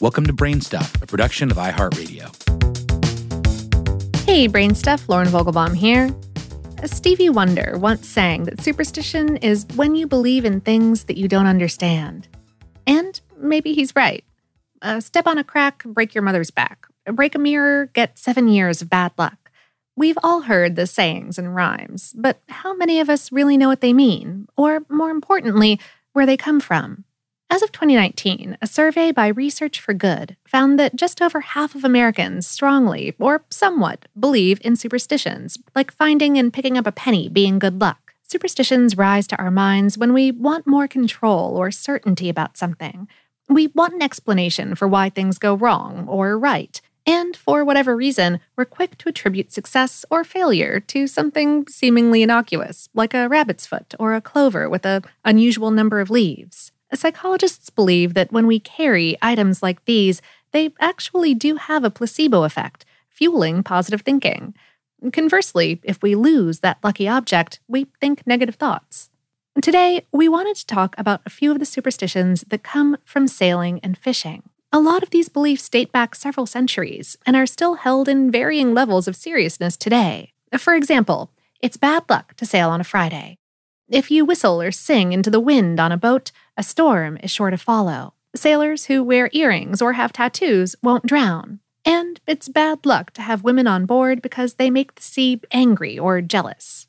Welcome to Brainstuff, a production of iHeartRadio. Hey, Brainstuff, Lauren Vogelbaum here. Stevie Wonder once sang that superstition is when you believe in things that you don't understand. And maybe he's right. Uh, step on a crack, break your mother's back. Break a mirror, get seven years of bad luck. We've all heard the sayings and rhymes, but how many of us really know what they mean? Or, more importantly, where they come from? As of 2019, a survey by Research for Good found that just over half of Americans strongly, or somewhat, believe in superstitions, like finding and picking up a penny being good luck. Superstitions rise to our minds when we want more control or certainty about something. We want an explanation for why things go wrong or right. And for whatever reason, we're quick to attribute success or failure to something seemingly innocuous, like a rabbit's foot or a clover with an unusual number of leaves. Psychologists believe that when we carry items like these, they actually do have a placebo effect, fueling positive thinking. Conversely, if we lose that lucky object, we think negative thoughts. Today, we wanted to talk about a few of the superstitions that come from sailing and fishing. A lot of these beliefs date back several centuries and are still held in varying levels of seriousness today. For example, it's bad luck to sail on a Friday. If you whistle or sing into the wind on a boat, a storm is sure to follow. Sailors who wear earrings or have tattoos won't drown. And it's bad luck to have women on board because they make the sea angry or jealous.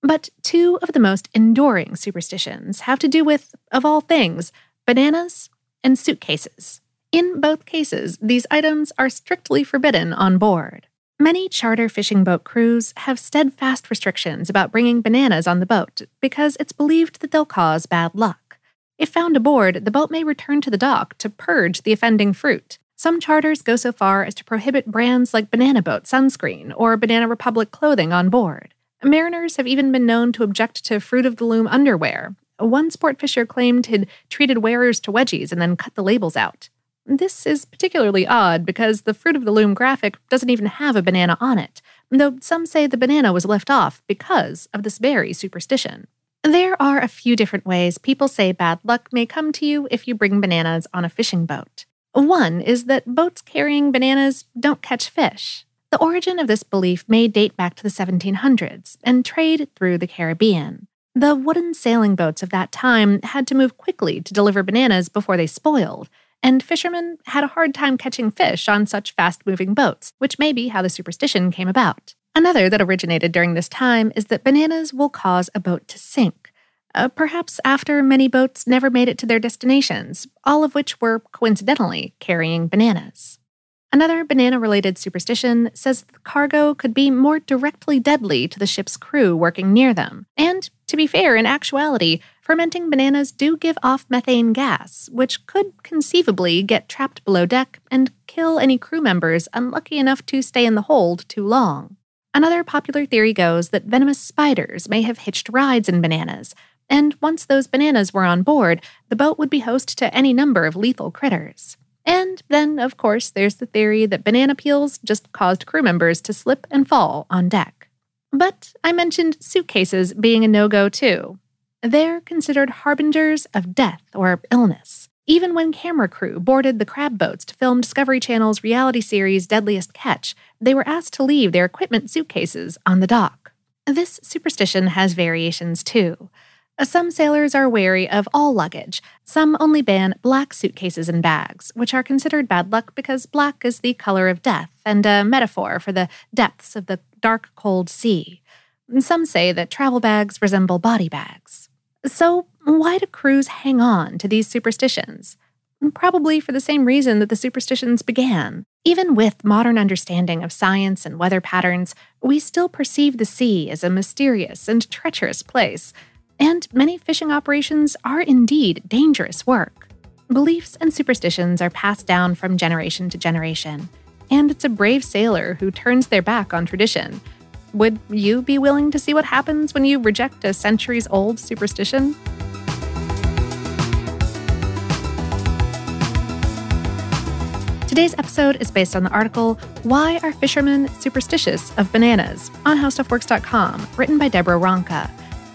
But two of the most enduring superstitions have to do with, of all things, bananas and suitcases. In both cases, these items are strictly forbidden on board. Many charter fishing boat crews have steadfast restrictions about bringing bananas on the boat because it's believed that they'll cause bad luck. If found aboard, the boat may return to the dock to purge the offending fruit. Some charters go so far as to prohibit brands like Banana Boat sunscreen or Banana Republic clothing on board. Mariners have even been known to object to Fruit of the Loom underwear. One sport fisher claimed he'd treated wearers to wedgies and then cut the labels out. This is particularly odd because the Fruit of the Loom graphic doesn't even have a banana on it, though some say the banana was left off because of this very superstition. There are a few different ways people say bad luck may come to you if you bring bananas on a fishing boat. One is that boats carrying bananas don't catch fish. The origin of this belief may date back to the 1700s and trade through the Caribbean. The wooden sailing boats of that time had to move quickly to deliver bananas before they spoiled, and fishermen had a hard time catching fish on such fast moving boats, which may be how the superstition came about. Another that originated during this time is that bananas will cause a boat to sink. Uh, perhaps after many boats never made it to their destinations, all of which were coincidentally carrying bananas. Another banana related superstition says the cargo could be more directly deadly to the ship's crew working near them. And to be fair, in actuality, fermenting bananas do give off methane gas, which could conceivably get trapped below deck and kill any crew members unlucky enough to stay in the hold too long. Another popular theory goes that venomous spiders may have hitched rides in bananas, and once those bananas were on board, the boat would be host to any number of lethal critters. And then, of course, there's the theory that banana peels just caused crew members to slip and fall on deck. But I mentioned suitcases being a no go too. They're considered harbingers of death or illness. Even when camera crew boarded the crab boats to film Discovery Channel's reality series Deadliest Catch, they were asked to leave their equipment suitcases on the dock. This superstition has variations too. Some sailors are wary of all luggage. Some only ban black suitcases and bags, which are considered bad luck because black is the color of death and a metaphor for the depths of the dark, cold sea. Some say that travel bags resemble body bags. So, why do crews hang on to these superstitions? Probably for the same reason that the superstitions began. Even with modern understanding of science and weather patterns, we still perceive the sea as a mysterious and treacherous place and many fishing operations are indeed dangerous work. Beliefs and superstitions are passed down from generation to generation, and it's a brave sailor who turns their back on tradition. Would you be willing to see what happens when you reject a centuries old superstition? Today's episode is based on the article Why Are Fishermen Superstitious of Bananas on HowStuffWorks.com, written by Deborah Ronca.